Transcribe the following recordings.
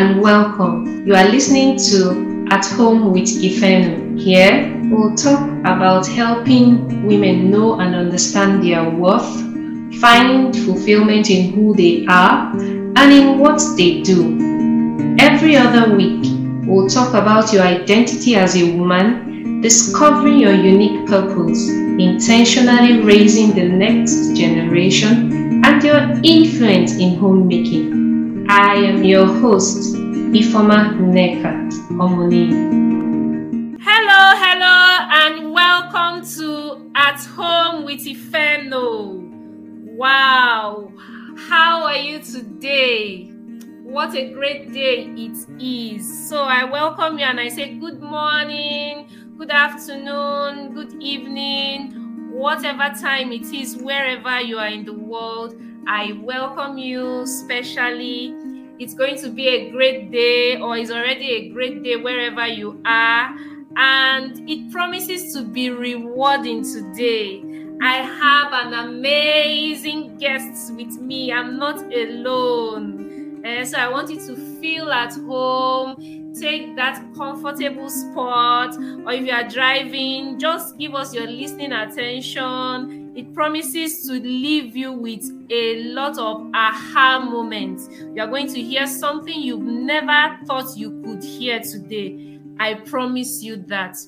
and welcome. You are listening to At Home with Ifeno. Here, we'll talk about helping women know and understand their worth, find fulfillment in who they are, and in what they do. Every other week, we'll talk about your identity as a woman, discovering your unique purpose, intentionally raising the next generation, and your influence in homemaking. I am your host, Ifoma Nekat Omoni. Hello, hello, and welcome to At Home with Ifeno. Wow, how are you today? What a great day it is. So, I welcome you and I say good morning, good afternoon, good evening, whatever time it is, wherever you are in the world. I welcome you specially. It's going to be a great day, or it's already a great day wherever you are. And it promises to be rewarding today. I have an amazing guest with me. I'm not alone. Uh, so I want you to feel at home, take that comfortable spot, or if you are driving, just give us your listening attention. It promises to leave you with a lot of aha moments. You are going to hear something you've never thought you could hear today. I promise you that.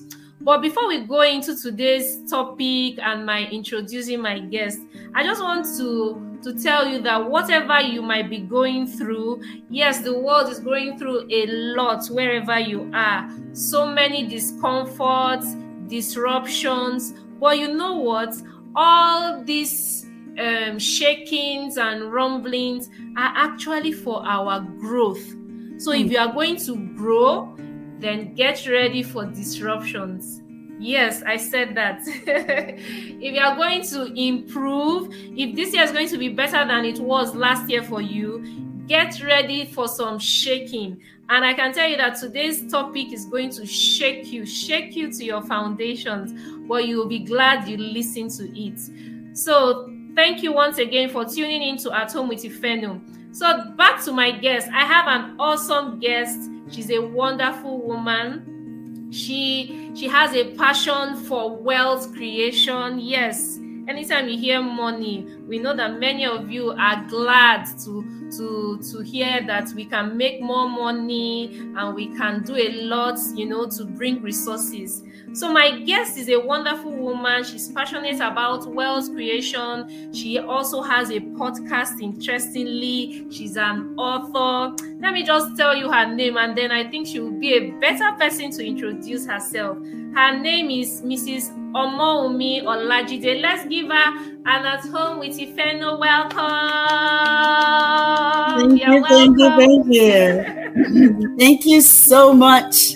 But before we go into today's topic and my introducing my guest, I just want to to tell you that whatever you might be going through, yes, the world is going through a lot wherever you are. So many discomforts, disruptions, but you know what? All these um, shakings and rumblings are actually for our growth. So if you are going to grow, then get ready for disruptions. Yes, I said that. if you are going to improve, if this year is going to be better than it was last year for you, get ready for some shaking. And I can tell you that today's topic is going to shake you, shake you to your foundations, but you will be glad you listened to it. So, thank you once again for tuning in to At Home with Ifeno. So, back to my guest. I have an awesome guest. She's a wonderful woman. She she has a passion for wealth creation. Yes, anytime you hear money, we know that many of you are glad to to to hear that we can make more money and we can do a lot, you know, to bring resources. So my guest is a wonderful woman. She's passionate about wealth creation. She also has a podcast interestingly. She's an author. Let me just tell you her name and then I think she will be a better person to introduce herself. Her name is Mrs. Omowunmi Olajide. Let's give her an at home with Ifeno welcome. Thank you, thank you, thank you. thank you so much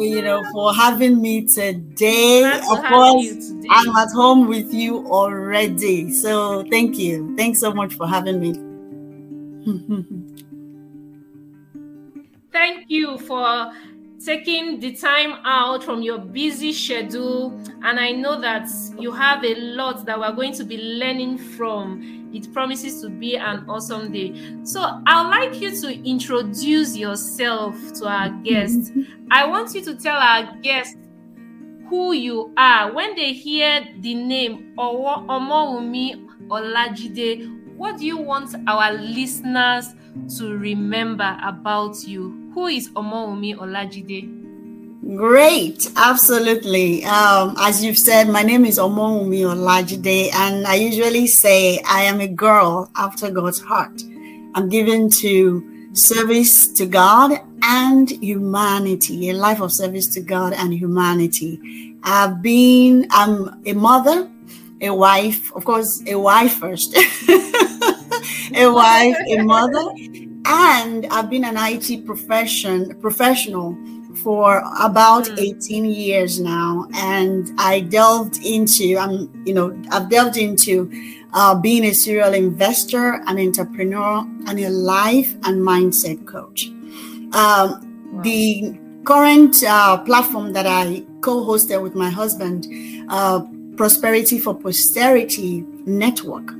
you know, for having me today. of course, today. I'm at home with you already. So thank you. Thanks so much for having me. thank you for taking the time out from your busy schedule. And I know that you have a lot that we're going to be learning from it promises to be an awesome day. So I'd like you to introduce yourself to our guest. Mm-hmm. I want you to tell our guest who you are. When they hear the name Omowunmi Olajide, what do you want our listeners to remember about you? Who is Omowunmi Olajide? Great, absolutely. Um, as you've said, my name is Omowunmi Olajide, and I usually say I am a girl after God's heart. I'm given to service to God and humanity, a life of service to God and humanity. I've been, I'm a mother, a wife, of course, a wife first, a wife, a mother, and I've been an IT profession professional for about mm. 18 years now and i delved into i'm you know i've delved into uh, being a serial investor an entrepreneur and a life and mindset coach um, wow. the current uh, platform that i co-hosted with my husband uh, prosperity for posterity network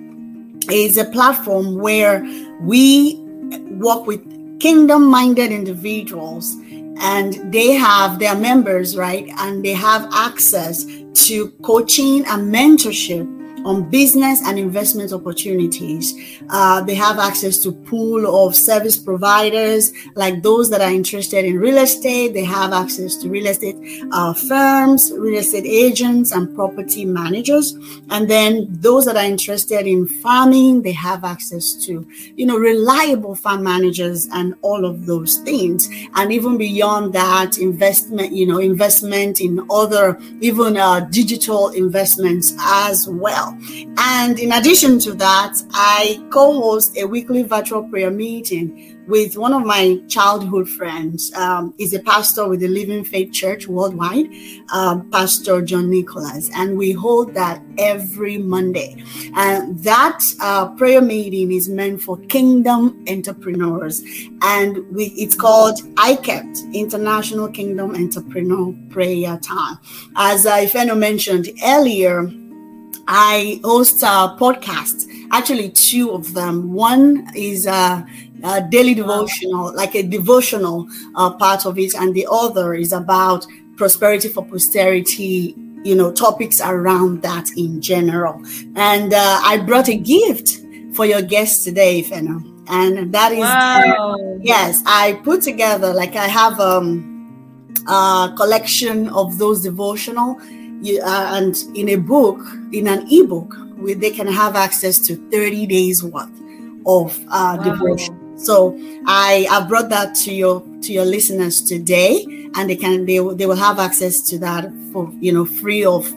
is a platform where we work with kingdom minded individuals and they have their members, right? And they have access to coaching and mentorship on business and investment opportunities. Uh, they have access to pool of service providers like those that are interested in real estate. They have access to real estate uh, firms, real estate agents, and property managers. And then those that are interested in farming, they have access to, you know, reliable farm managers and all of those things. And even beyond that, investment, you know, investment in other, even uh, digital investments as well. And in addition to that, I co host a weekly virtual prayer meeting with one of my childhood friends. Um, is a pastor with the Living Faith Church worldwide, um, Pastor John Nicholas, and we hold that every Monday. And that uh, prayer meeting is meant for kingdom entrepreneurs, and we, it's called IKEPT International Kingdom Entrepreneur Prayer Time. As uh, Ifeno mentioned earlier, I host a podcast, actually two of them. One is a, a daily devotional, like a devotional uh, part of it, and the other is about prosperity for posterity. You know, topics around that in general. And uh, I brought a gift for your guest today, Fena. And that is Wow. uh, yes, I put together like I have um, a collection of those devotional you, uh, and in a book, in an ebook, where they can have access to 30 days worth of uh, Wow. devotion. So I, I brought that to your to your listeners today, and they can they, will- they will have access to that for you know free of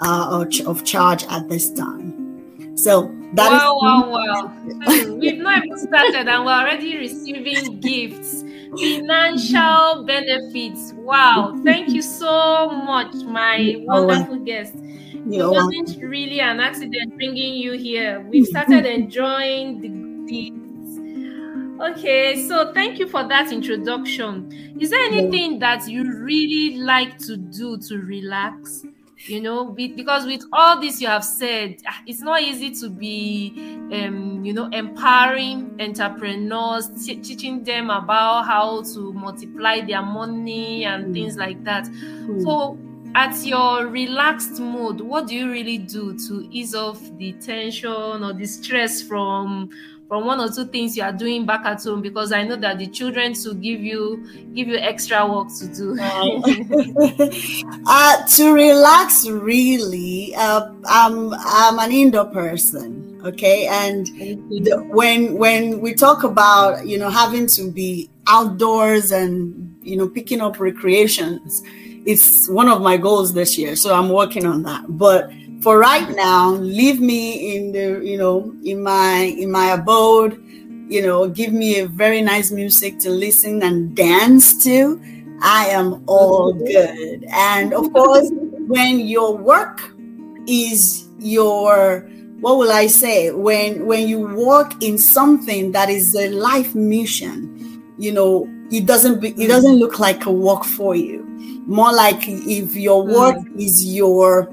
uh, of charge at this time. So that is wow, wow, wow. Hmm, We've not even started and we're already receiving gifts, financial benefits. Wow. Thank you so much, my wonderful guest. It wasn't really an accident bringing you here. We've started enjoying the, the Okay, so thank you for that introduction. Is there anything that you really like to do to relax? You know, be- because with all this you have said, ah, it's not easy to be, um, you know, empowering entrepreneurs, t- teaching them about how to multiply their money and Mm. things like that. Hmm. So, at your relaxed mood, what do you really do to ease off the tension or the stress from from one or two things you are doing back at home? Because I know that the children to give you give you extra work to do. uh, to relax, really, uh, I'm I'm an indoor person, okay, and the, when when we talk about you know having to be outdoors and you know picking up recreations, it's one of my goals this year. So I'm working on that, but for right now, leave me in the you know in my in my abode. You know, give me a very nice music to listen and dance to. I am all good. And of course, when your work is your what will I say? When when you work in something that is a life mission, you know, it doesn't be, it doesn't look like a work for you. More like if your work mm. is your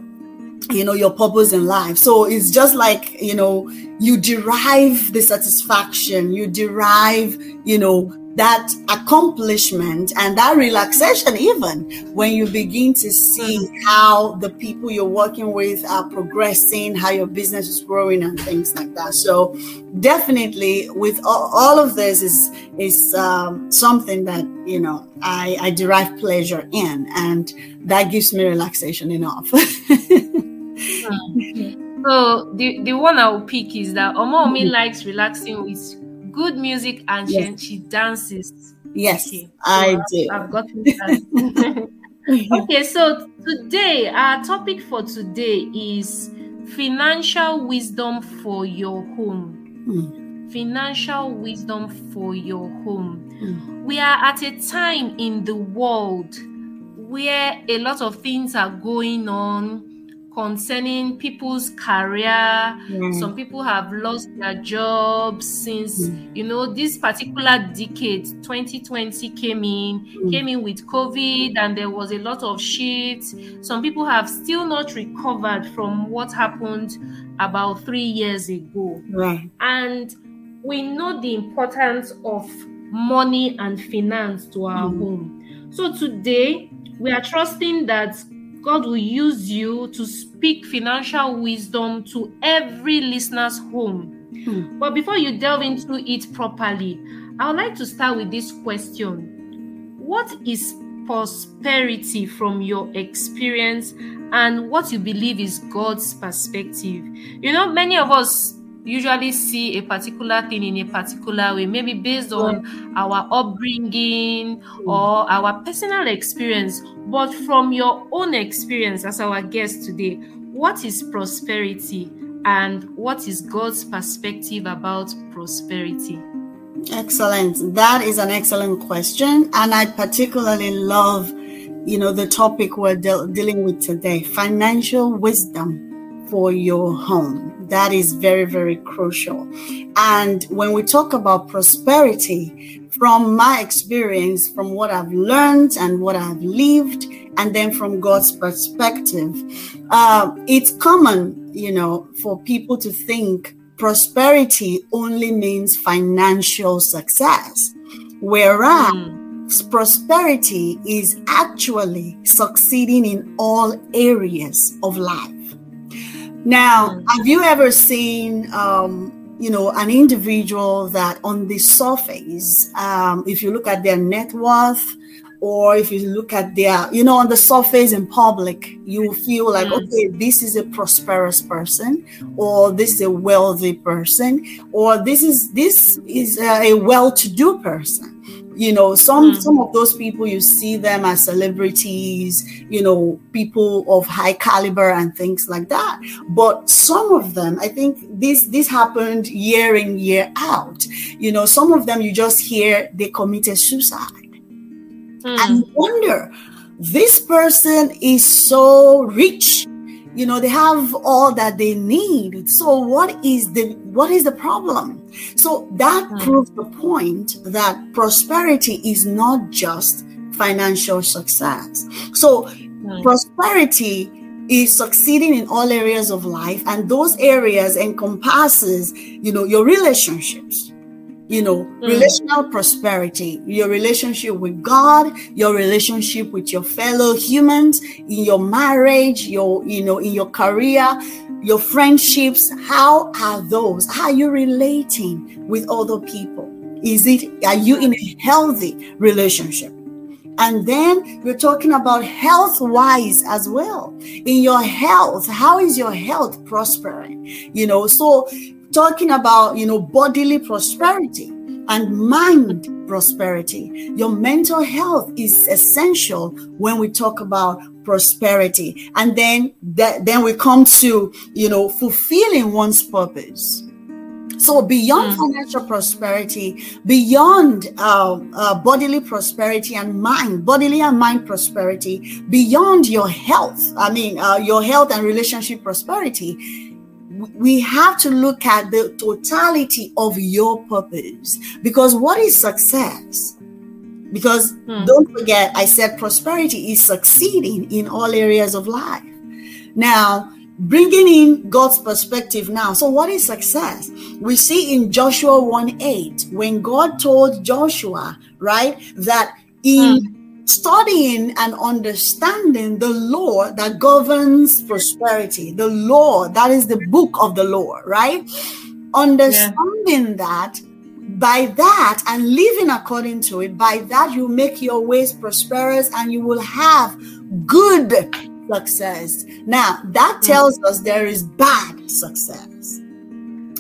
you know your purpose in life. So it's just like you know you derive the satisfaction you derive you know that accomplishment and that relaxation even when you begin to see how the people you're working with are progressing how your business is growing and things like that. So definitely with all, all of this is is um, something that you know I, I derive pleasure in and that gives me relaxation enough So the the one I will pick is that Omomi likes relaxing with good music and she, Yes. she dances. yes Okay, so i I've- do I've gotten that. okay, so today our topic for today is financial wisdom for your home. Hmm. Financial wisdom for your home. Hmm. We are at a time in the world where a lot of things are going on concerning people's career. Hmm. Some people have lost their jobs since you know this particular decade 2020 came in Mm. came in with covid and there was a lot of shit some people have still not recovered from what happened about 3 years ago right and we know the importance of money and finance to our mm. home. So today, we are trusting that God will use you to speak financial wisdom to every listener's home. Hmm. But before you delve into it properly, I would like to start with this question What is prosperity from your experience and what you believe is God's perspective? You know, many of us usually see a particular thing in a particular way, maybe based on our upbringing or our personal experience. But from your own experience as our guest today, what is prosperity and what is God's perspective about prosperity? Excellent. That is an excellent question. And I particularly love, you know, the topic we're de- dealing with today financial wisdom for your home. That is very, very crucial. And when we talk about prosperity, from my experience, from what I've learned and what I've lived, and then from God's perspective, uh, it's common, you know, for people to think prosperity only means financial success, whereas mm. prosperity is actually succeeding in all areas of life. Now, mm. have you ever seen, um, you know, an individual that on the surface, um, if you look at their net worth, or if you look at their, you know, on the surface in public, you feel like, mm. okay, this is a prosperous person, or this is a wealthy person, or this is this is a well-to-do person you know some mm. some of those people you see them as celebrities you know people of high caliber and things like that but some of them i think this this happened year in year out you know some of them you just hear they committed suicide mm. and wonder this person is so rich you know they have all that they need so what is the what is the problem so that mm. proves the point that prosperity is not just financial success so mm. prosperity is succeeding in all areas of life and those areas encompasses you know your relationships you know, mm. relational prosperity, your relationship with God, your relationship with your fellow humans, in your marriage, your, you know, in your career, your friendships. How are those? How are you relating with other people? Is it, are you in a healthy relationship? And then we're talking about health wise as well. In your health, how is your health prospering? You know, so talking about, you know, bodily prosperity and mind prosperity. Your mental health is essential when we talk about prosperity. And then that, then we come to, you know, fulfilling one's purpose. So beyond mm. financial prosperity, beyond uh, uh, bodily prosperity and mind, bodily and mind prosperity, beyond your health, I mean, uh, your health and relationship prosperity, we have to look at the totality of your purpose because what is success? Because hmm. don't forget, I said prosperity is succeeding in all areas of life. Now, bringing in God's perspective now. So, what is success? We see in Joshua 1 8, when God told Joshua, right, that in studying and understanding the law that governs prosperity, the law that is the book of the law, right? Understanding yeah. that by that and living according to it, by that you make your ways prosperous and you will have good success. Now, that hmm. tells us there is bad success,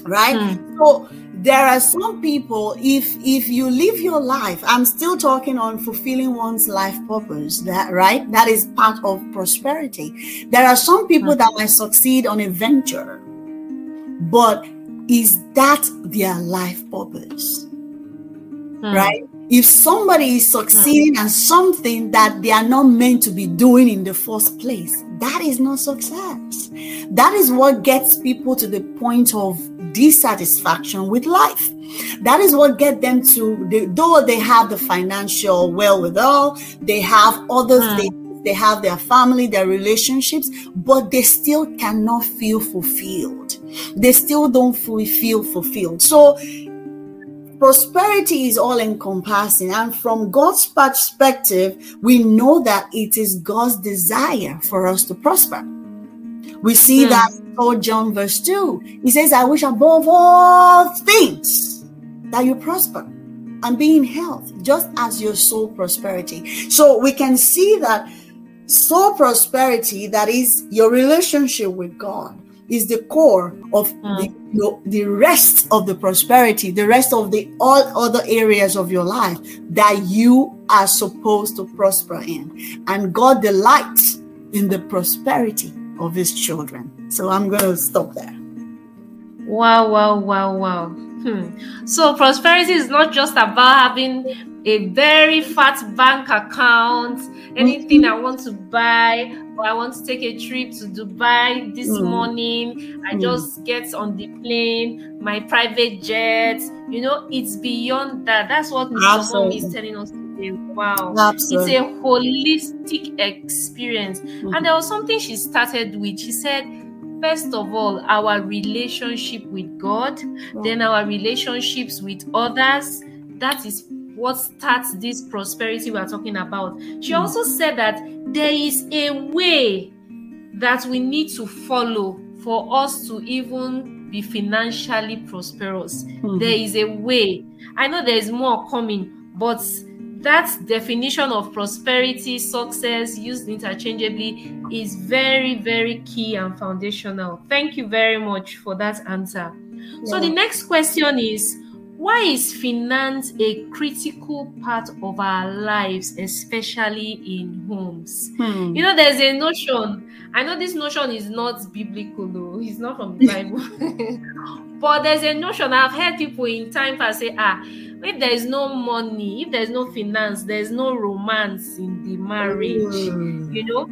right? Mm. So, there are some people if if you live your life i'm still talking on fulfilling one's life purpose that right? That is part of prosperity. There are some people that might succeed on a venture but is that their life purpose? Hmm. right? If somebody is succeeding at something that they are not meant to be doing in the first place, that is not success. That is what gets people to the point of dissatisfaction with life. That is what get them to, the, though they have the financial wherewithal, they have other mm. things, they have their family, their relationships, but they still cannot feel fulfilled. They still don't feel fulfilled. So prosperity is all encompassing. And from God's perspective, we know that it is God's desire for us to prosper. We see mm. that in 4 John verse 2. He says, I wish above all things that you prosper and be in health, just as your soul prosperity. So we can see that soul prosperity, that is your relationship with God, is the core of mm. the, the rest of the prosperity, the rest of the all other areas of your life that you are supposed to prosper in. And God delights in the prosperity of his children. So I'm going to stop there. Wow, wow, wow, wow. Hmm. So prosperity is not just about having a very fat bank account, anything I want to buy, or I want to take a trip to Dubai this mm. morning. I mm. just get on the plane, my private jet. You know, it's beyond that. That's what Mr. Mom is telling us Wow. Absolutely. It's a holistic experience. Mm-hmm. And there was something she started with. She said, first of all our relationship with god then our relationships with others that is what starts this prosperity we are talking about she mm. also said that there is a way that we need to follow for us to even be financially prosperous mm-hmm. there is a way i know there is more coming but that definition of prosperity, success used interchangeably is very, very key and foundational. Thank you very much for that answer. Yeah. So, the next question is why is finance a critical part of our lives, especially in homes? Hmm. You know, there's a notion, I know this notion is not biblical, though, it's not from the Bible, but there's a notion I've heard people in time past say, ah, if there is no money, if there's no finance, there's no romance in the marriage, mm. you know.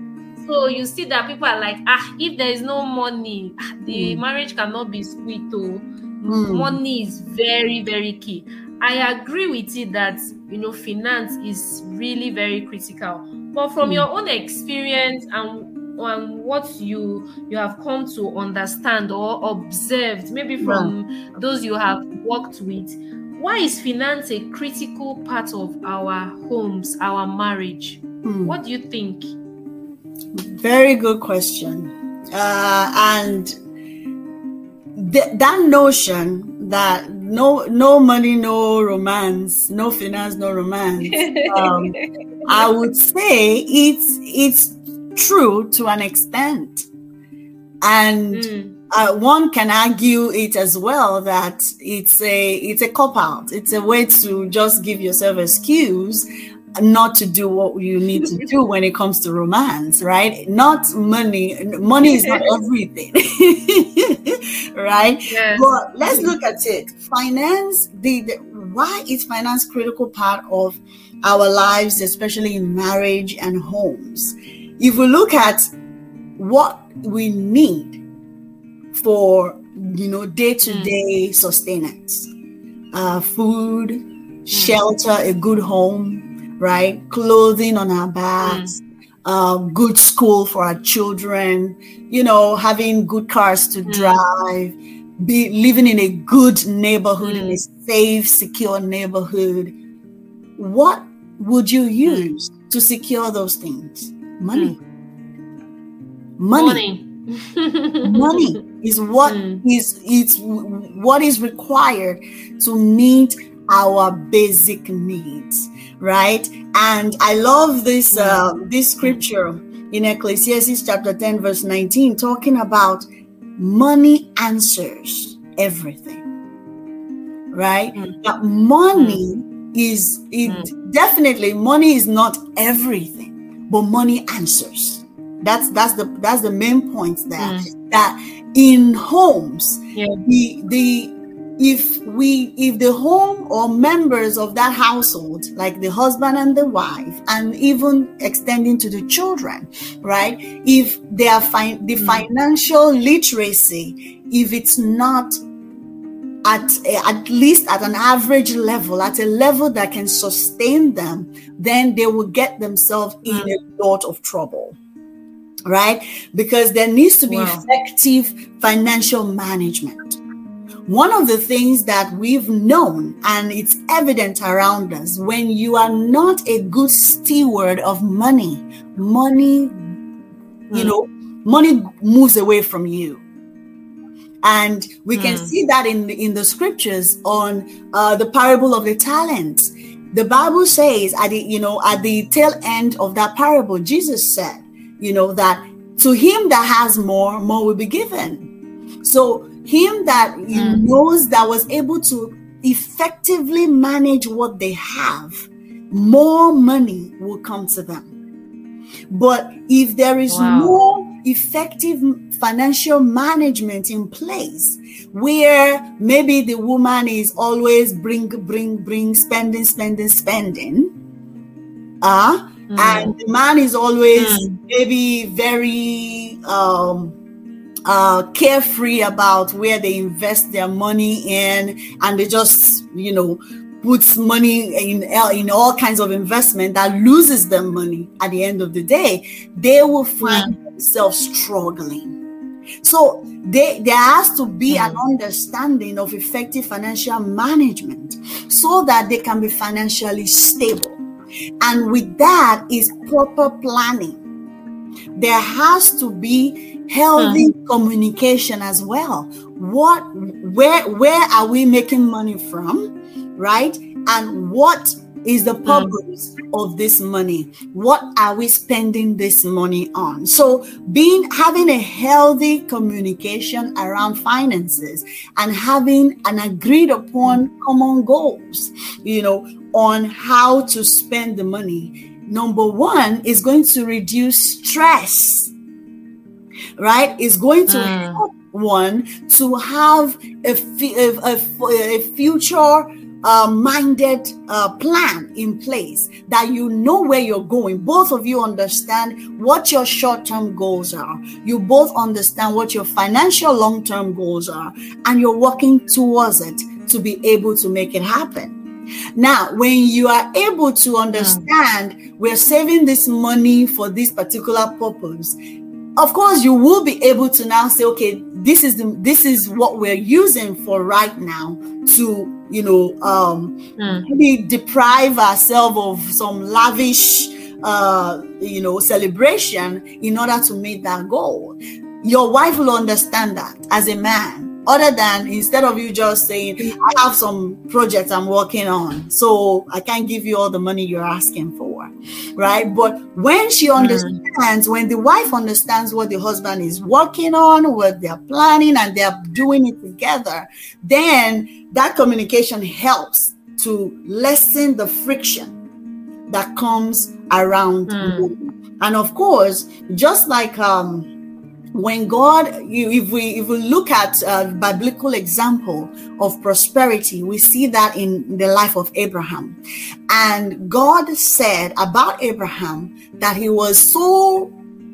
So you see that people are like, ah, if there is no money, ah, the mm. marriage cannot be sweet. Oh, mm. money is very, very key. I agree with you that you know finance is really very critical. But from mm. your own experience and and what you you have come to understand or observed, maybe from yeah. those you have worked with, why is finance a critical part of our homes, our marriage? Hmm. What do you think? Very good question. Uh, and th- that notion that no no money, no romance, no finance, no romance. Um, I would say it's it's true to an extent, and. Mm uh, one can argue it as well that it's a it's a cop out. It's a way to just give yourself excuse not to do what you need to do when it comes to romance, right? Not money. Money is not everything, right? Yes. But let's look at it. Finance. The, the why is finance critical part of our lives, especially in marriage and homes? If we look at what we need for you know day-to-day mm. sustenance uh, food mm. shelter a good home right clothing on our backs mm. uh, good school for our children you know having good cars to mm. drive be living in a good neighborhood in a mm. safe secure neighborhood what would you mm. use to secure those things money money, money money is what mm. is it's what is required to meet our basic needs right and i love this uh, this scripture in ecclesiastes chapter 10 verse 19 talking about money answers everything right mm. that money mm. is it mm. definitely money is not everything but money answers that's that's the that's the main point there. Mm. That in homes, yeah. the the if we if the home or members of that household like the husband and the wife and even extending to the children right if they are fi- the mm. financial literacy if it's not at at least at an average level at a level that can sustain them then they will get themselves in mm. a lot of trouble right? Because there needs to be wow. effective financial management, one of the things that we've known and it's evident around us when you are not a good steward of money money you hmm. know money moves away from you and we can mm. see that in in the scriptures on uh, the parable of the talents the bible says at the you know at the tail end of that parable jesus said you know that to him that has more more will be given so him that mm. knows that was able to effectively manage what they have, more money will come to them. But if there is wow. no effective financial management in place, where maybe the woman is always bring, bring, bring, spending, spending, spending, uh, mm. and the man is always mm. maybe very um, uh, carefree about where they invest their money in, and they just, you know, puts money in in all kinds of investment that loses them money at the end of the day, they will find yeah. themselves struggling. So they, there has to be an understanding of effective financial management so that they can be financially stable. And with that is proper planning. There has to be healthy uh-huh. communication as well what where where are we making money from right and what is the hmm. purpose of this money what are we spending this money on so being having a healthy communication around finances and having an agreed upon common goals you know on how to spend the money number one is going to reduce stress right, is going to mm. help one to have a, a, a, a future uh, minded uh, plan in place that you know where you're going. Both of you understand what your short term goals are. You both understand what your financial long term goals are, and you're working towards it to be able to make it happen. Now, when you are able to understand mm. we're saving this money for this particular purpose, of course you will be able to now say okay this is the this is what we're using for right now to you know um mm. maybe deprive ourselves of some lavish uh you know celebration in order to meet that goal your wife will understand that as a man other than instead of you just saying i have some projects i'm working on so i can't give you all the money you're asking for right but when she mm. understands when the wife understands what the husband is working on what they're planning and they're doing it together then that communication helps to lessen the friction that comes around mm. and of course just like um when God, if we if we look at a biblical example of prosperity, we see that in the life of Abraham, and God said about Abraham that he was so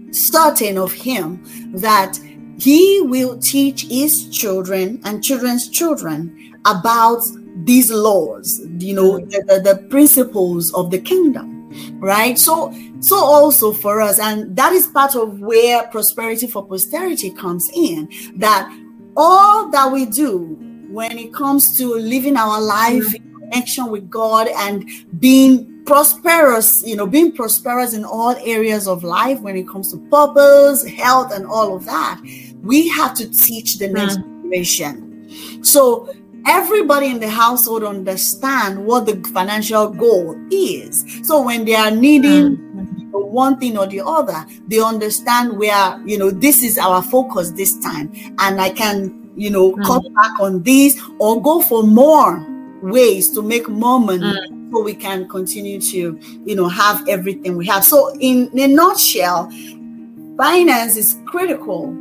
certain of him that he will teach his children and children's children about these laws, you know, mm. the, the, the principles of the kingdom right so so also for us and that is part of where prosperity for posterity comes in that all that we do when it comes to living our life mm-hmm. in connection with god and being prosperous you know being prosperous in all areas of life when it comes to purpose health and all of that we have to teach the next mm-hmm. generation so everybody in the household understand what the financial goal is so when they are needing mm-hmm. one thing or the other they understand where you know this is our focus this time and i can you know mm. cut back on this or go for more ways to make more money mm. so we can continue to you know have everything we have so in, in a nutshell finance is critical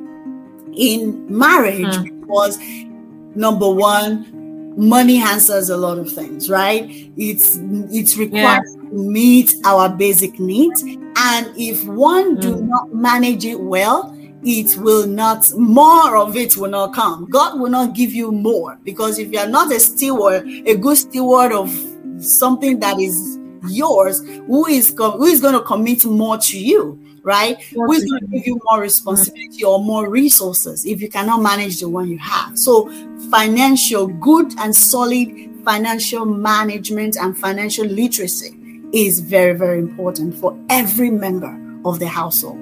in marriage mm. because number one money answers a lot of things right? It's it's required to meet our basic needs. And if one mm. do not manage it well it will not more of it will not come. God will not give you more because if you are not a steward a good steward of something that is yours, who is who is going to commit more to you, right? Who is going to give you more responsibility or more resources if you cannot manage the one you have? So, financial good and solid financial management and financial literacy is very very important for every member of the household.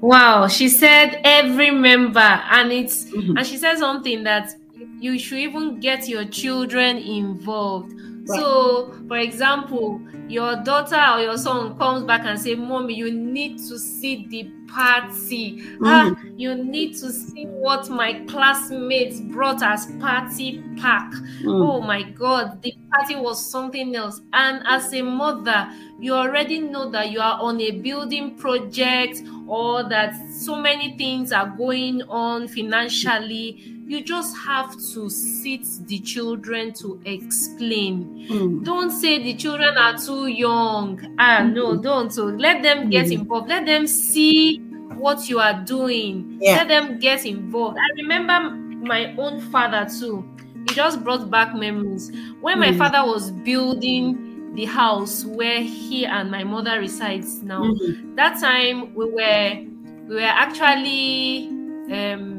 Wow, she said every member, and it's mm-hmm. and she said something that you should even get your children involved. Right. So, for example, your daughter or your son comes back and say, "Mommy, you need to see the party. Mm. Ah, you need to see what my classmates brought as party pack. Mm. Oh my God, the party was something else. And as a mother, you already know that you are on a building project or that so many things are going on financially you just have to sit the children to explain. Mm. Don't say the children are too young. Ah, no, don't. So let them get mm. involved. Let them see what you are doing. Yeah. Let them get involved. I remember my own father too. He just brought back memories. When mm. my father was building the house where he and my mother resides now, mm-hmm. that time we were we were actually um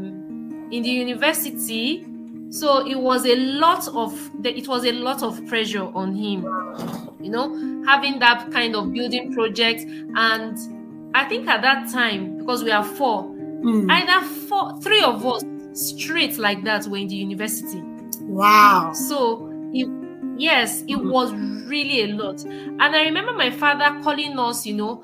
in the university so it was a lot of it was a lot of pressure on him you know having that kind of building project and i think at that time because we are four mm. either four three of us straight like that were in the university wow so it, yes it mm. was really a lot and i remember my father calling us you know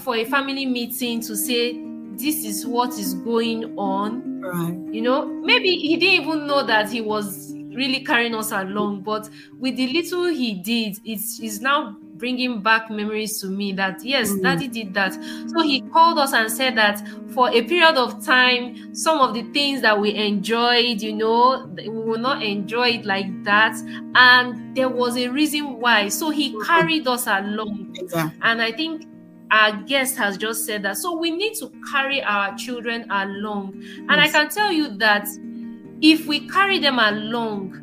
for a family meeting to say this is what is going on. Right. You know, maybe he didn't even know that he was really carrying us along, but with the little he did, it's, it's now bringing back memories to me that yes, mm. daddy did that. So he called us and said that for a period of time, some of the things that we enjoyed, you know, we will not enjoy it like that. And there was a reason why. So he mm-hmm. carried us along. Exactly. And I think our guest has just said that. So we need to carry our children along. And yes. I can tell you that if we carry them along,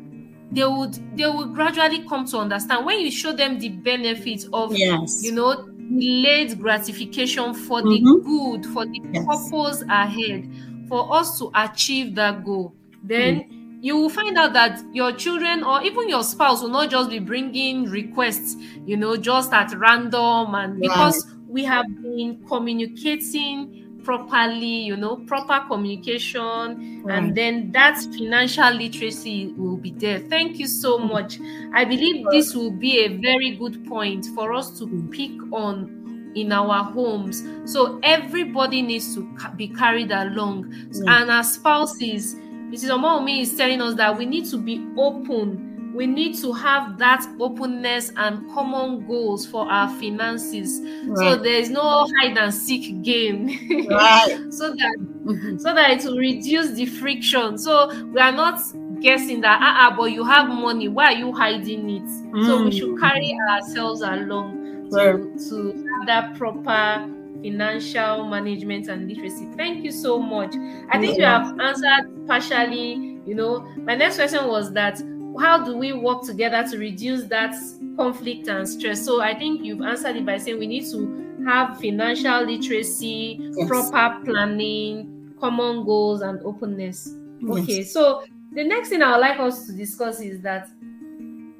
they would they will gradually come to understand when you show them the benefits of yes. you know delayed gratification for mm-hmm. the good, for the yes. purpose ahead, for us to achieve that goal. Then mm you will find out that your children or even your spouse will not just be bringing requests, you know, just at random and because we have been communicating properly, you know, proper communication, right. and then that financial literacy will be there. Thank you so much. I believe this will be a very good point for us to pick on in our homes. So everybody needs to be carried along, mm. and as spouses, Mrs. Omomi is telling us that we need to be open we need to have that openness and common goals for our finances right. so there is no hide and seek game right. so that mm-hmm. so that it will reduce the friction so we are not guessing that ah uh-uh, but you have money why are you hiding it mm. so we should mm. carry ourselves along to, right. to have that proper financial management and literacy thank you so much i think yeah. you have answered partially you know my next question was that how do we work together to reduce that conflict and stress? So I think you've answered it by saying we need to have financial literacy, yes. proper planning, common goals, and openness. Yes. Okay, so the next thing I would like us to discuss is that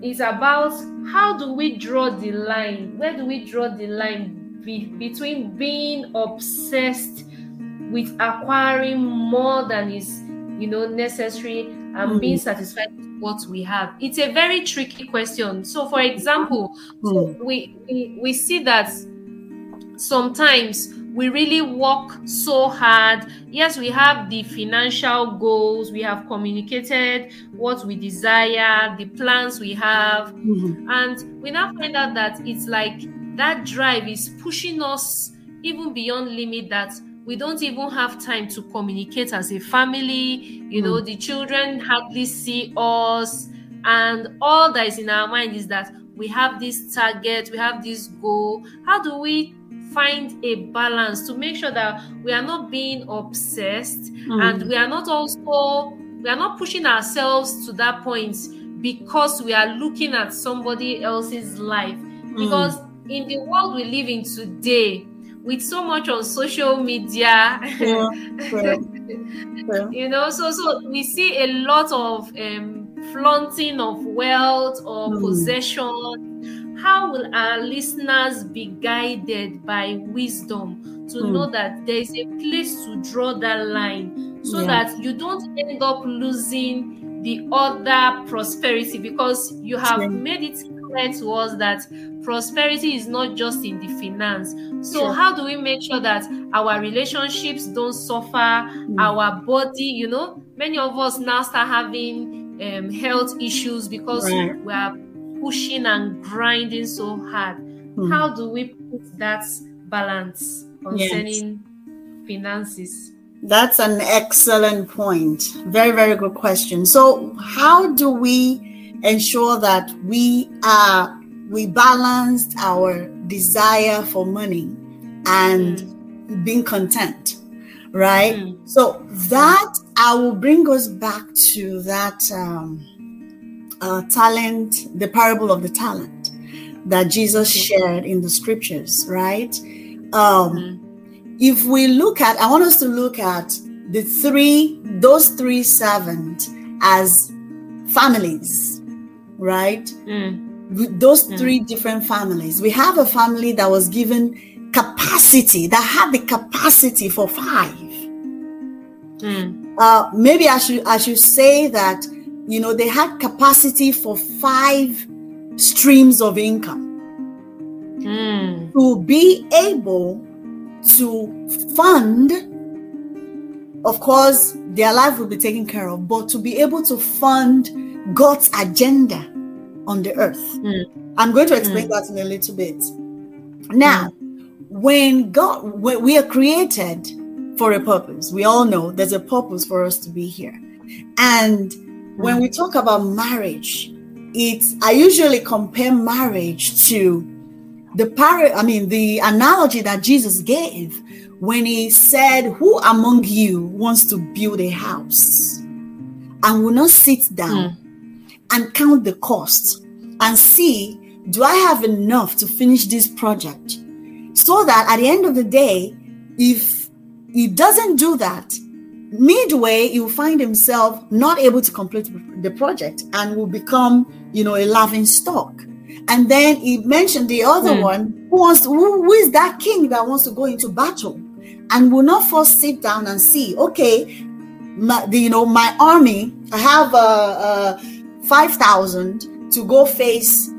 is about how do we draw the line? Where do we draw the line be- between being obsessed with acquiring more than is you know necessary and mm. being satisfied with what we have? It's a very tricky question. So, for example, mm. we, we we see that sometimes we really work so hard. Yes, we have the financial goals, we have communicated what we desire, the plans we have, mm-hmm. and we now find out that it's like that drive is pushing us even beyond limit that we don't even have time to communicate as a family you know mm. the children hardly see us and all that is in our mind is that we have this target we have this goal how do we find a balance to make sure that we are not being obsessed mm. and we are not also we are not pushing ourselves to that point because we are looking at somebody else's life. Hmm. Because in the world we live in today, with so much on social media, Yeah, yeah, yeah. you know, so so we see a lot of um, flaunting of wealth or Hmm. possession. How will our listeners be guided by wisdom to Hmm. know that there is a place to draw that line so that you don't end up losing the other prosperity because you have made it clear to us that prosperity is not just in the finance. So, Sure. how do we make sure that our relationships don't suffer, Hmm. our body, you know, many of us now start having um, health issues because Right. we are pushing and grinding so hard. Hmm. How do we put that balance concerning finances? That's an excellent point. Very, very good question. So, how do we ensure that we are we balanced our desire for money and being content, right? Mm. So that I will bring us back to that um, uh, talent, the parable of the talent that Jesus shared in the scriptures, right? Um, Mm. if we look at i want us to look at the three those three servants as families right Mm. With those Mm. three different families we have a family that was given capacity that had the capacity for five Mm. uh maybe i should i should say that you know they had capacity for five streams of income Mm. to be able to fund, of course, their life will be taken care of, but to be able to fund God's agenda on the earth. Mm. I'm going to explain hmm. that in a little bit. Now, hmm. when God, when we are created for a purpose, we all know there's a purpose for us to be here. And when hmm. we talk about marriage, it's I usually compare marriage to the par I mean the analogy that Jesus gave when he said, Who among you wants to build a house and will not sit down and count the cost and see, do I have enough to finish this project? So that at the end of the day, if he doesn't do that, midway he'll find himself not able to complete the project and will become, you know, a laughing stock. And then he mentioned the other Hmm. one who wants to, who, who is that king that wants to go into battle and will not first sit down and see, okay, my, the, you know, my army, I have uh, uh, 5,000 to go face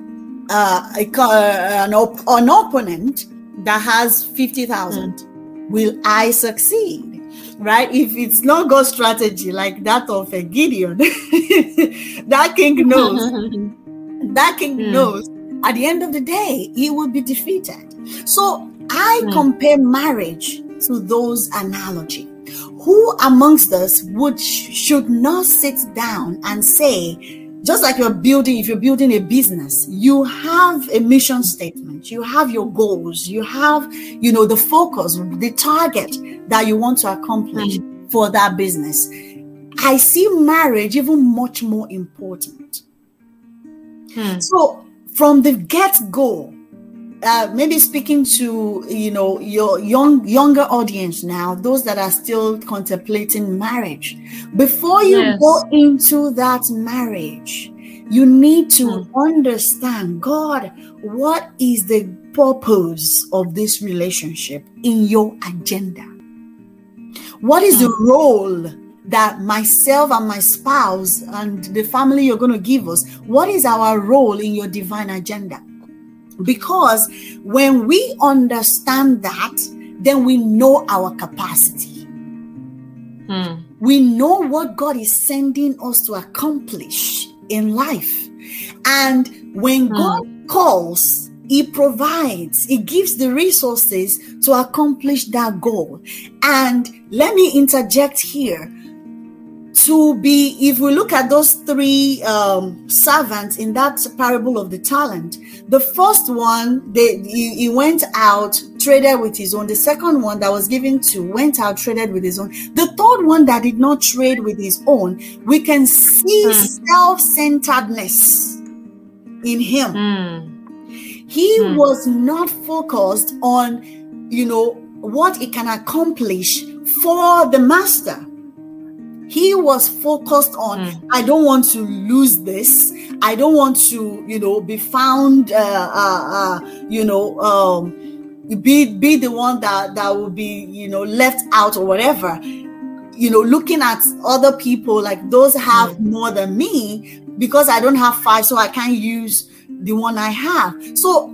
uh, a, uh, an, op- an opponent that has 50,000. Will I succeed? Right? If it's not God's strategy like that of a Gideon, that king knows that king Mm. knows at the end of the day he will be defeated so i Mm. compare marriage to those analogy who amongst us would should not sit down and say just like you're building if you're building a business you have a mission statement. You have your goals. You have you know the focus the target that you want to accomplish for that business. I see marriage even much more important. Mm. so from the get-go, uh, maybe speaking to you know your young younger audience now, those that are still contemplating marriage, before you Yes. go into that marriage, you need to Hmm. understand God, what is the purpose of this relationship in your agenda? What is the role that myself and my spouse and the family you're going to give us, what is our role in your divine agenda? Because when we understand that, then we know our capacity. Mm. We know what God is sending us to accomplish in life. And when God calls, He provides, He gives the resources to accomplish that goal. And let me interject here to be if we look at those three um, servants in that parable of the talent the first one they he, he went out traded with his own. The second one that was given to went out, traded with his own. The third one that did not trade with his own, we can see Hmm. self centeredness in him. Mm. He Hmm. was not focused on, you know, what he can accomplish for the master. He was focused on, Hmm. I don't want to lose this. I don't want to, you know, be found, uh, uh, uh, you know, um, be be the one that that will be, you know, left out or whatever. You know, looking at other people like those have more than me because I don't have five, so I can't use the one I have. So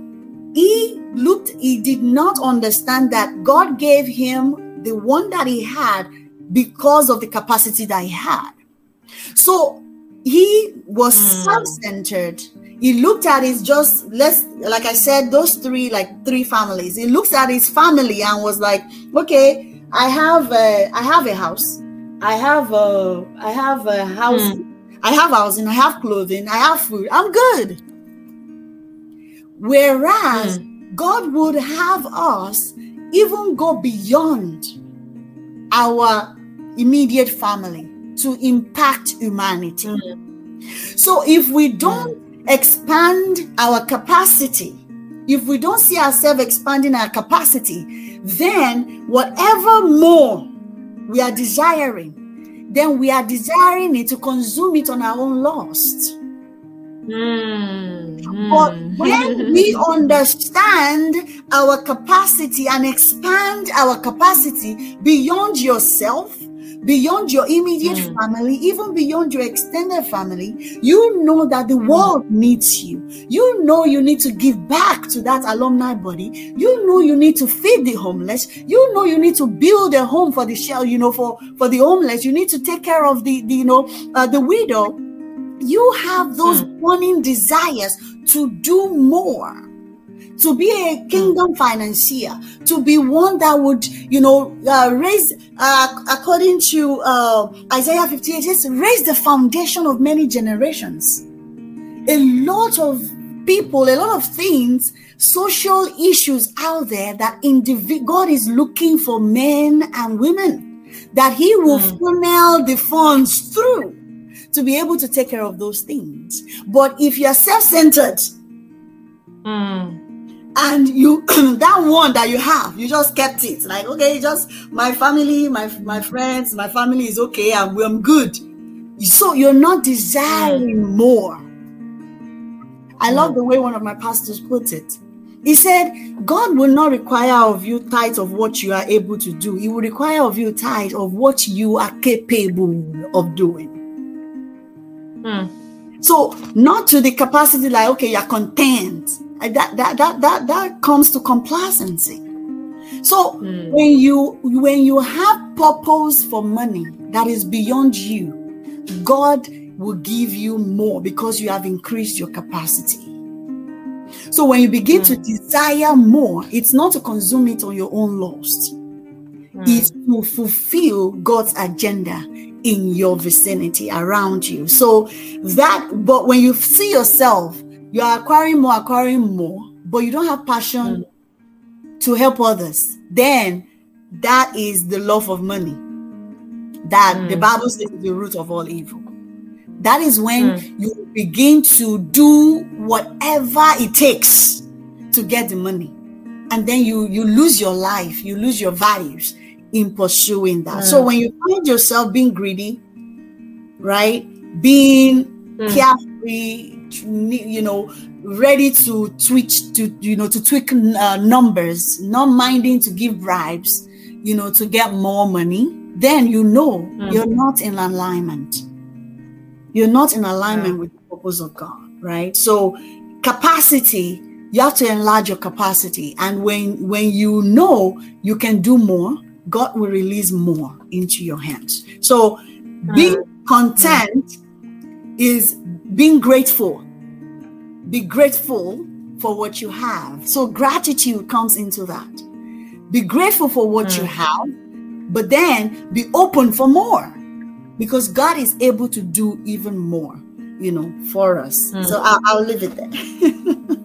he looked, he did not understand that God gave him the one that he had because of the capacity that he had. So he was Mm. self-centered. He looked at his just let's like I said, those three like three families. He looks at his family and was like, okay, I have a, I have a house, I have a I have a house, I have housing, I have clothing, I have food. I'm good. Whereas God would have us even go beyond our immediate family to impact humanity. So if we don't expand our capacity, if we don't see ourselves expanding our capacity, then whatever more we are desiring, then we are desiring it to consume it on our own lust. Mm. But when we understand our capacity and expand our capacity beyond yourself, beyond your immediate Mm. family, even beyond your extended family, you know that the world needs you. You know you need to give back to that alumni body. You know you need to feed the homeless. You know you need to build a home for the shell, you know, for, for the homeless. You need to take care of the, the you know, uh, the widow. You have those burning desires to do more to be a kingdom financier, to be one that would, you know, uh, raise, uh, according to uh, Isaiah 58, it says, raise the foundation of many generations. A lot of people, a lot of things, social issues out there that God is looking for men and women that He will funnel the funds through to be able to take care of those things. But if you're self centered, Mm. And you that one that you have you just kept it. Like okay just my family my my friends my family is okay i'm, I'm good. So you're not desiring more. I love the way one of my pastors put it. He said god will not require of you tithe of what you are able to do. He will require of you tithe of what you are capable of doing. Mm. so not to the capacity like okay you're content Uh, that that that that that comes to complacency. So hmm. when you when you have purpose for money that is beyond you god will give you more because you have increased your capacity. So when you begin hmm. to desire more it's not to consume it on your own lust. Hmm. It's to fulfill God's agenda in your vicinity around you. So that, but when you see yourself, you are acquiring more, acquiring more, but you don't have passion mm. to help others, then that is the love of money. That the mm. Bible says is the root of all evil. That is when mm. you begin to do whatever it takes to get the money. And then you you lose your life you lose your values in pursuing that. So when you find yourself being greedy right being carefree you know ready to twitch to you know to tweak uh, numbers not minding to give bribes you know to get more money then you know mm. you're not in alignment. You're not in alignment mm. with the purpose of god right? So capacity you have to enlarge your capacity. And when when you know you can do more god will release more into your hands. So being mm. content is being grateful. Be grateful for what you have. So gratitude comes into that. Be grateful for what you have but then be open for more. Because god is able to do even more you know for us. So I'll, I'll leave it there.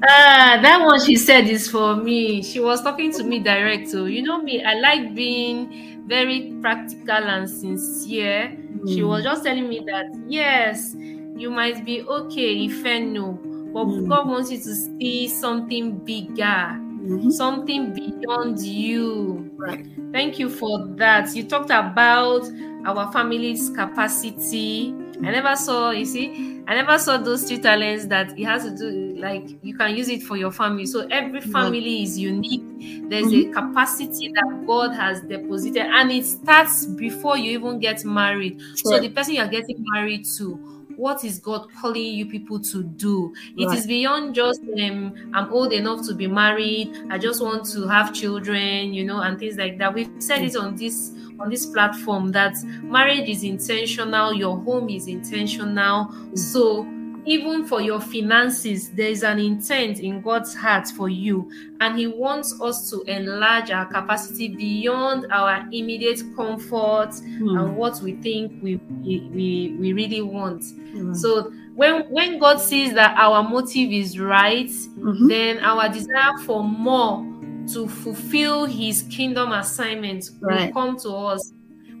Ah, that one she said is for me. She was talking to me direct. So you know me, I like being very practical and sincere. Mm. She was just telling me that yes, you might be okay if I know, but mm. God wants you to see something bigger, mm-hmm. something beyond you. Right. Thank you for that. You talked about our family's capacity. I never saw, you see, I never saw those two talents that it has to do like you can use it for your family. So every family is unique. There's mm-hmm. a capacity that God has deposited, and it starts before you even get married. Sure. So the person you're getting married to what is God calling you people to do? It right. is beyond just um, I'm old enough to be married. I just want to have children, you know, and things like that. We've said it on this on this platform that marriage is intentional, your home is intentional. So even for your finances, there is an intent in God's heart for you, and He wants us to enlarge our capacity beyond our immediate comfort mm. and what we think we we, we really want. Mm. So when when God sees that our motive is right, mm-hmm. then our desire for more to fulfill His kingdom assignment right. will come to us.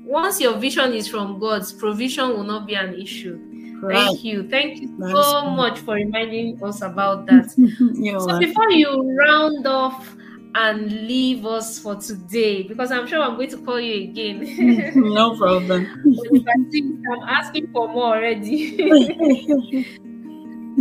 Once your vision is from God's, provision will not be an issue. Thank you. Thank you so much for reminding us about that. so welcome. before you round off and leave us for today, because I'm sure I'm going to call you again. no problem. I'm asking for more already.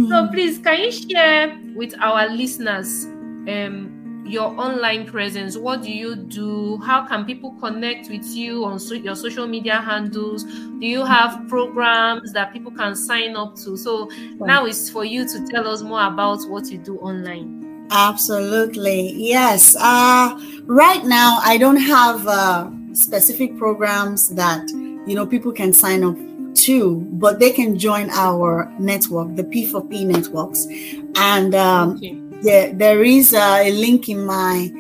so please, can you share with our listeners um, your online presence? What do you do? How can people connect with you on so, your social media handles? Do you have programs that people can sign up to? So now it's for you to tell us more about what you do online. Absolutely. Yes. Uh, right now i don't have uh, specific programs that you know people can sign up to but they can join our network the p4p networks. And um, okay there, there is a link in my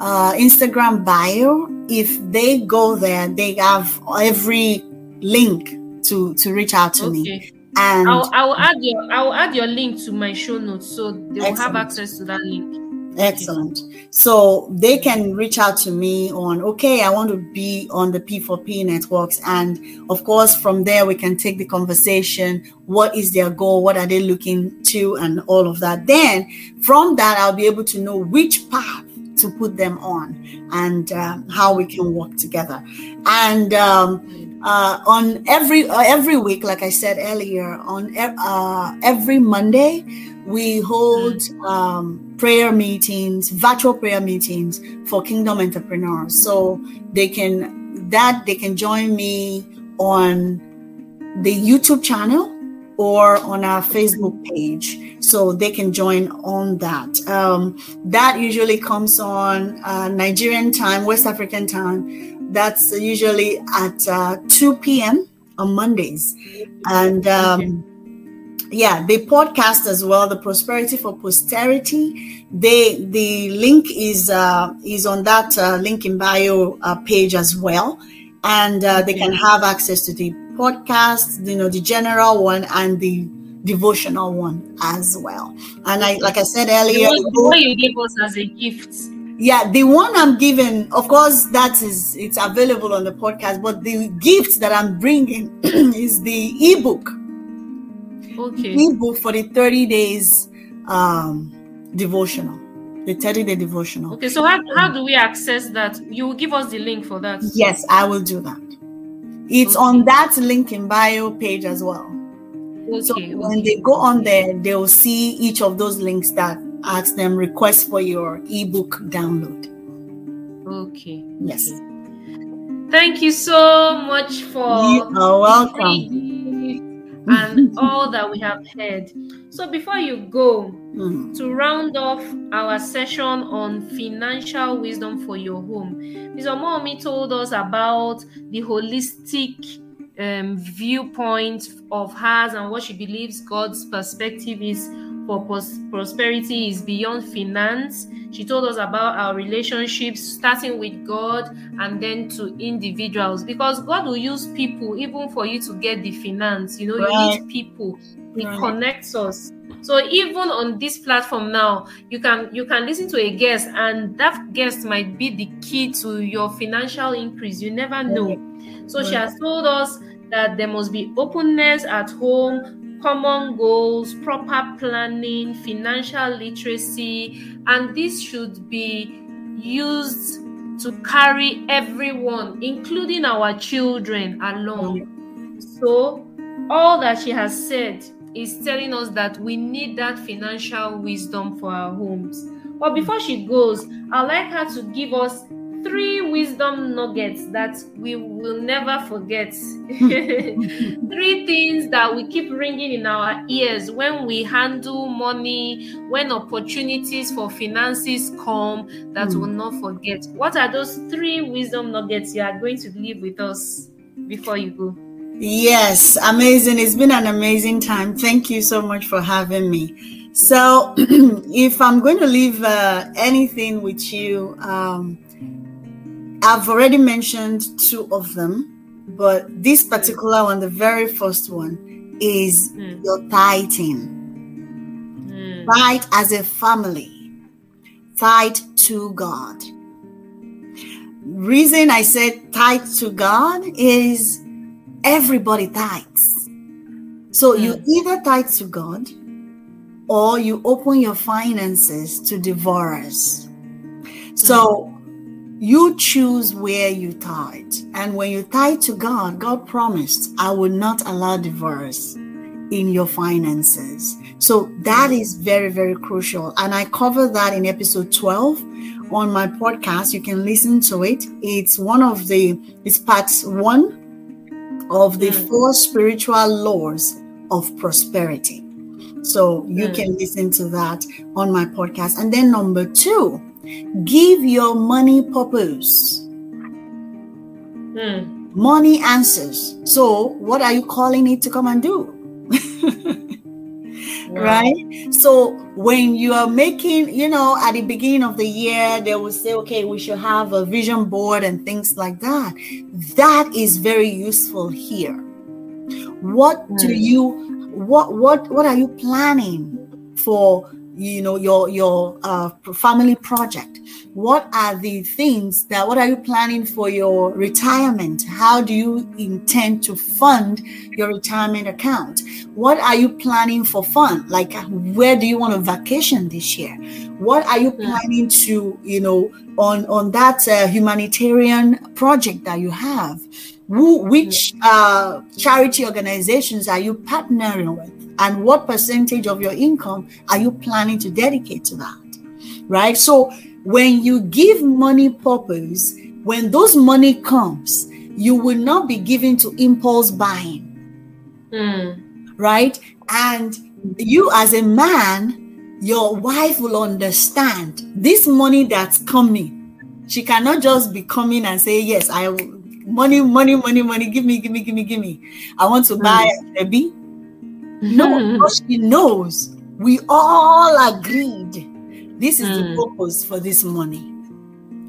uh, Instagram bio. If they go there, they have every link to to reach out to okay. me. And I'll, I'll add your I'll add your link to my show notes so they will have access to that link. Excellent. So they can reach out to me on, okay, I want to be on the P4P networks. And of course, from there, we can take the conversation. What is their goal? What are they looking to? And all of that. Then from that, I'll be able to know which path to put them on and uh, how we can work together. And um, uh, on every uh, every week, like I said earlier, on uh, every Monday, we hold um, prayer meetings, virtual prayer meetings for Kingdom entrepreneurs. So they can that they can join me on the YouTube channel or on our Facebook page. So they can join on that. Um, that usually comes on uh, Nigerian time, West African time. That's usually at uh, 2 p.m. on Mondays. And um, yeah they podcast as well the prosperity for posterity they the link is uh is on that uh, link in bio uh, page as well and uh, they can have access to the podcast you know the general one and the devotional one as well and i like i said earlier the one you gave us as a gift yeah the one i'm giving of course that is it's available on the podcast but the gift that i'm bringing is the ebook okay. ebook for the 30 days um, devotional. The 30 day devotional. Okay, so how, how do we access that? You will give us the link for that. Yes, I will do that. It's okay. on that link in bio page as well. Okay, so when they go on there, they will see each of those links that ask them request for your ebook download. Okay. Yes. Thank you so much for you are welcome and all that we have heard. So before you go, mm. to round off our session on financial wisdom for your home, Ms. Omowunmi told us about the holistic um, viewpoint of hers and what she believes God's perspective is for pros- prosperity is beyond finance. She told us about our relationships, starting with God and then to individuals, because God will use people even for you to get the finance. You know, right. you need people. He right. connects us. So even on this platform now, you can you can listen to a guest, and that guest might be the key to your financial increase. You never know. So she has told us that there must be openness at home, common goals, proper planning, financial literacy, and this should be used to carry everyone, including our children, along. Mm. So, all that she has said is telling us that we need that financial wisdom for our homes. But before she goes, I'd like her to give us three wisdom nuggets that we will never forget. three things that we keep ringing in our ears when we handle money, when opportunities for finances come that mm. we'll not forget. What are those three wisdom nuggets you are going to leave with us before you go? Yes, amazing. It's been an amazing time. Thank you so much for having me. So, if I'm going to leave uh, anything with you, um, I've already mentioned two of them, but this particular one, the very first one, is mm. your tithing. Mm. Tithe as a family, tithe to God. Reason I said tithe to God is everybody tithes. So mm. you hmm. either tithe to God or you open your finances to divorce. So you choose where you tithe. And when you tithe to God, God promised, I will not allow divorce in your finances. So that is very, very crucial. And I cover that in episode 12 on my podcast. You can listen to it. It's one of the, it's part one of the mm. four spiritual laws of prosperity. So you mm. can listen to that on my podcast. And then number two, Give your money purpose. Hmm. Money answers. So, what are you calling it to come and do? Right? So, when you are making, you know, at the beginning of the year, they will say, okay, we should have a vision board and things like that. That is very useful here. What do hmm. you, what, what, what are you planning for you know your your uh, family project. What are the things that what are you planning for your retirement? How do you intend to fund your retirement account? What are you planning for fun? Like where do you want to vacation this year? What are you hmm. planning to you know on on that uh, humanitarian project that you have? Who, which hmm. uh, charity organizations are you partnering with and what percentage of your income are you planning to dedicate to that? Right? So when you give money purpose when those money comes you will not be given to impulse buying. Mm. right? And you as a man your wife will understand this money that's coming. She cannot just be coming and say yes i money money money money give me give me give me give me. I want to mm. buy a baby no, she knows we all agreed this is mm. the purpose for this money,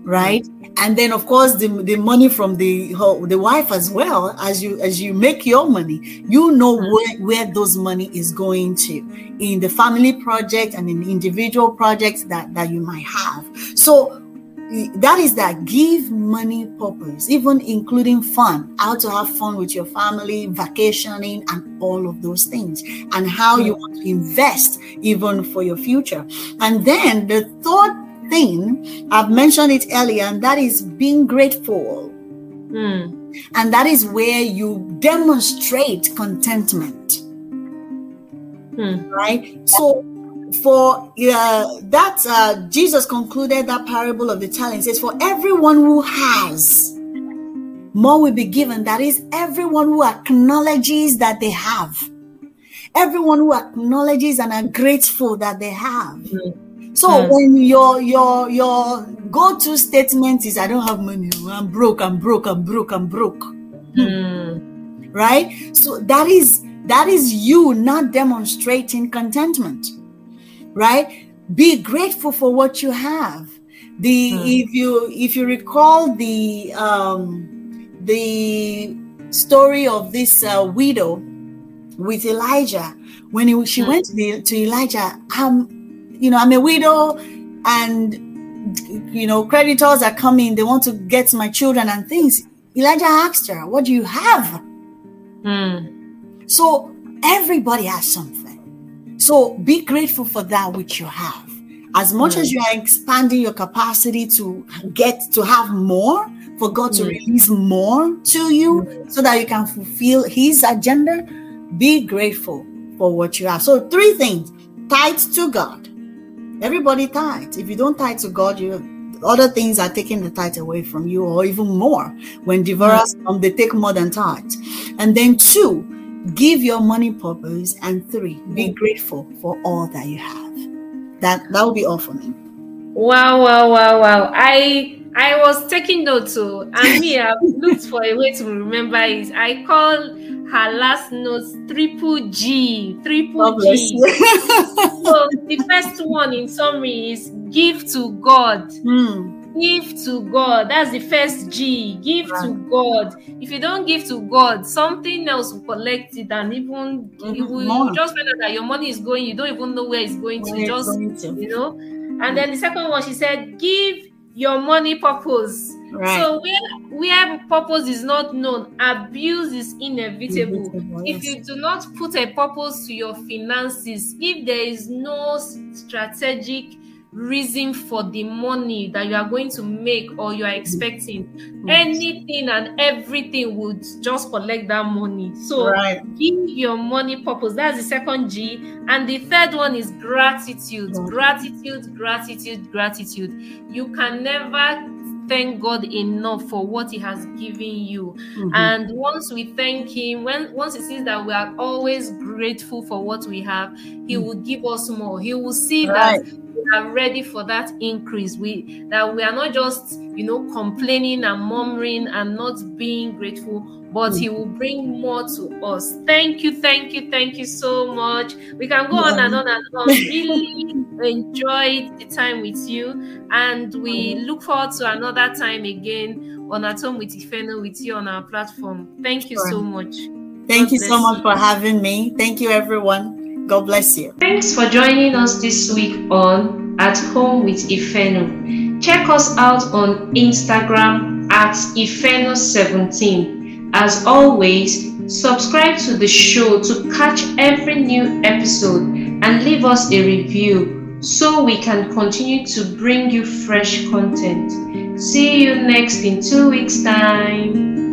right? And then, of course, the, the money from the the wife as well. As you as you make your money, you know mm. where, where those money is going to in the family project and in individual projects that that you might have. So that is that give money purpose, even including fun, how to have fun with your family, vacationing, and all of those things, and how you want to invest even for your future. And then the third thing, I've mentioned it earlier, and that is being grateful. Mm. And that is where you demonstrate contentment. Mm. Right? So for uh, that uh, jesus concluded that parable of the talent. Says for everyone who has more will be given. That is everyone who acknowledges that they have. Everyone who acknowledges and are grateful that they have. Mm. so mm. when your your your go-to statement is i don't have money i'm broke i'm broke i'm broke i'm broke. Mm. right? So that is that is you not demonstrating contentment right? Be grateful for what you have. The mm. if you if you recall the um the story of this uh, widow with Elijah when he, she mm. went to, the, to Elijah, um, you know, I'm a widow and you know creditors are coming they want to get my children and things elijah asked her what do you have mm. so everybody has something so be grateful for that which you have as much mm. as you are expanding your capacity to get to have more for god to mm. release more to you mm. so that you can fulfill his agenda be grateful for what you have so three things tithe to god Everybody tithes. If you don't tithe to God, you other things are taking the tithe away from you, or even more. When divorce mm. come, they take more than tithe. And then two, give your money purpose. And three, be mm. grateful for all that you have. That that will be all for me. Wow, wow, wow, wow. I I was taking notes too, and me, I've looked for a way to remember it. I call her last notes triple G, triple G. so the first one in summary is give to God. Mm. Give to God. That's the first G. Give right. to God. If you don't give to God, something else will collect it, and even mm-hmm. you will just find out that your money is going. You don't even know where it's going where to. Just going to. you know. And then the second one, she said, give your money purpose. Right. So where where purpose is not known, abuse is inevitable. inevitable if you do not put a purpose to your finances, if there is no strategic reason for the money that you are going to make or you are expecting anything and everything would just collect that money so right. give your money purpose that's the second g and the third one is gratitude gratitude gratitude gratitude you can never thank God enough for what He has given you. Mm-hmm. And once we thank Him, when once He sees that we are always grateful for what we have, He mm-hmm. will give us more. He will see right. that we are ready for that increase. We that we are not just you know complaining and murmuring and not being grateful, but He will bring more to us. Thank you, thank you, thank you so much. We can go on and on and on. Really enjoyed the time with you, and we look forward to another time again on At Home with Ifeno with you on our platform. Thank you so much. Thank God you so much you. for having me. Thank you, everyone. God bless you. Thanks for joining us this week on At Home with Ifeno. Check us out on Instagram at Ifeno17. As always, subscribe to the show to catch every new episode and leave us a review so we can continue to bring you fresh content. See you next in two weeks' time.